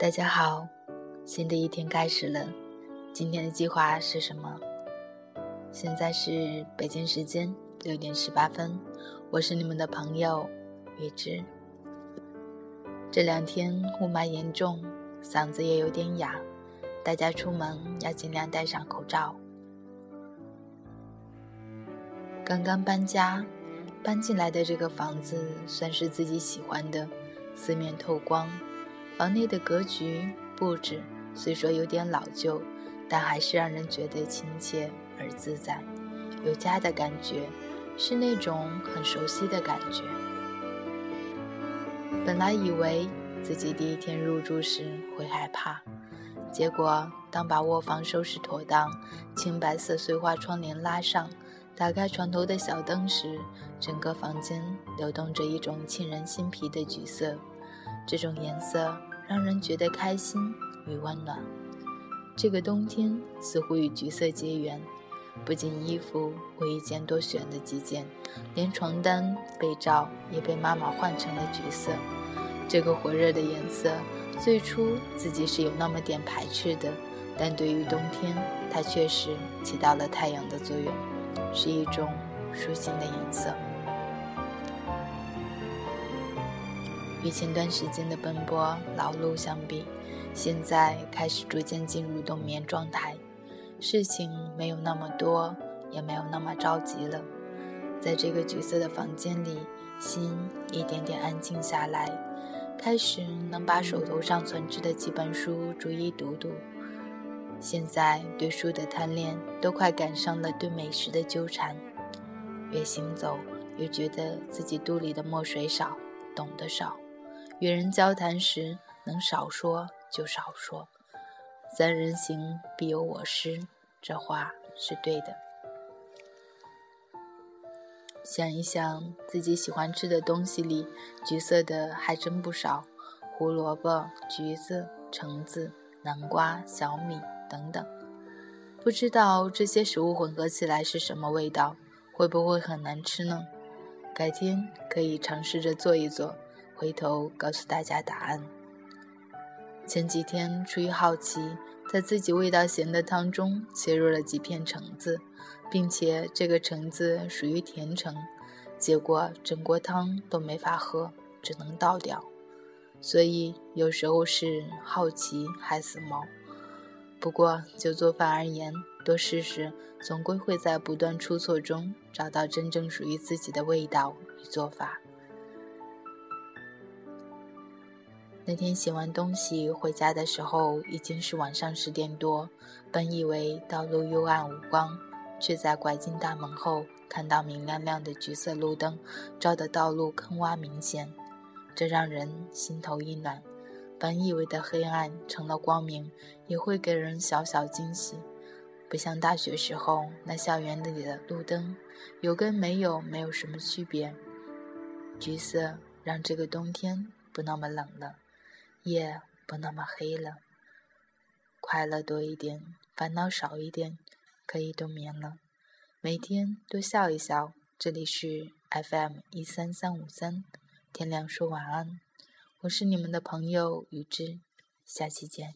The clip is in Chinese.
大家好，新的一天开始了。今天的计划是什么？现在是北京时间六点十八分，我是你们的朋友雨之。这两天雾霾严重，嗓子也有点哑，大家出门要尽量戴上口罩。刚刚搬家，搬进来的这个房子算是自己喜欢的，四面透光，房内的格局布置虽说有点老旧，但还是让人觉得亲切而自在，有家的感觉，是那种很熟悉的感觉。本来以为自己第一天入住时会害怕，结果当把卧房收拾妥当，青白色碎花窗帘拉上，打开床头的小灯时，整个房间流动着一种沁人心脾的橘色。这种颜色让人觉得开心与温暖。这个冬天似乎与橘色结缘，不仅衣服无意间多选了几件，连床单、被罩也被妈妈换成了橘色。这个火热的颜色，最初自己是有那么点排斥的，但对于冬天，它确实起到了太阳的作用，是一种舒心的颜色。与前段时间的奔波劳碌相比，现在开始逐渐进入冬眠状态，事情没有那么多，也没有那么着急了。在这个橘色的房间里，心一点点安静下来。开始能把手头上存着的几本书逐一读读，现在对书的贪恋都快赶上了对美食的纠缠。越行走，越觉得自己肚里的墨水少，懂得少。与人交谈时，能少说就少说。三人行，必有我师，这话是对的。想一想，自己喜欢吃的东西里，橘色的还真不少，胡萝卜、橘子、橙子、南瓜、小米等等。不知道这些食物混合起来是什么味道，会不会很难吃呢？改天可以尝试着做一做，回头告诉大家答案。前几天出于好奇。在自己味道咸的汤中切入了几片橙子，并且这个橙子属于甜橙，结果整锅汤都没法喝，只能倒掉。所以有时候是好奇害死猫。不过就做饭而言，多试试，总归会在不断出错中找到真正属于自己的味道与做法。那天洗完东西回家的时候，已经是晚上十点多。本以为道路幽暗无光，却在拐进大门后，看到明亮亮的橘色路灯，照得道路坑洼明显，这让人心头一暖。本以为的黑暗成了光明，也会给人小小惊喜。不像大学时候那校园里的路灯，有跟没有没有什么区别。橘色让这个冬天不那么冷了。夜不那么黑了，快乐多一点，烦恼少一点，可以冬眠了。每天多笑一笑。这里是 FM 一三三五三，天亮说晚安。我是你们的朋友雨之，下期见。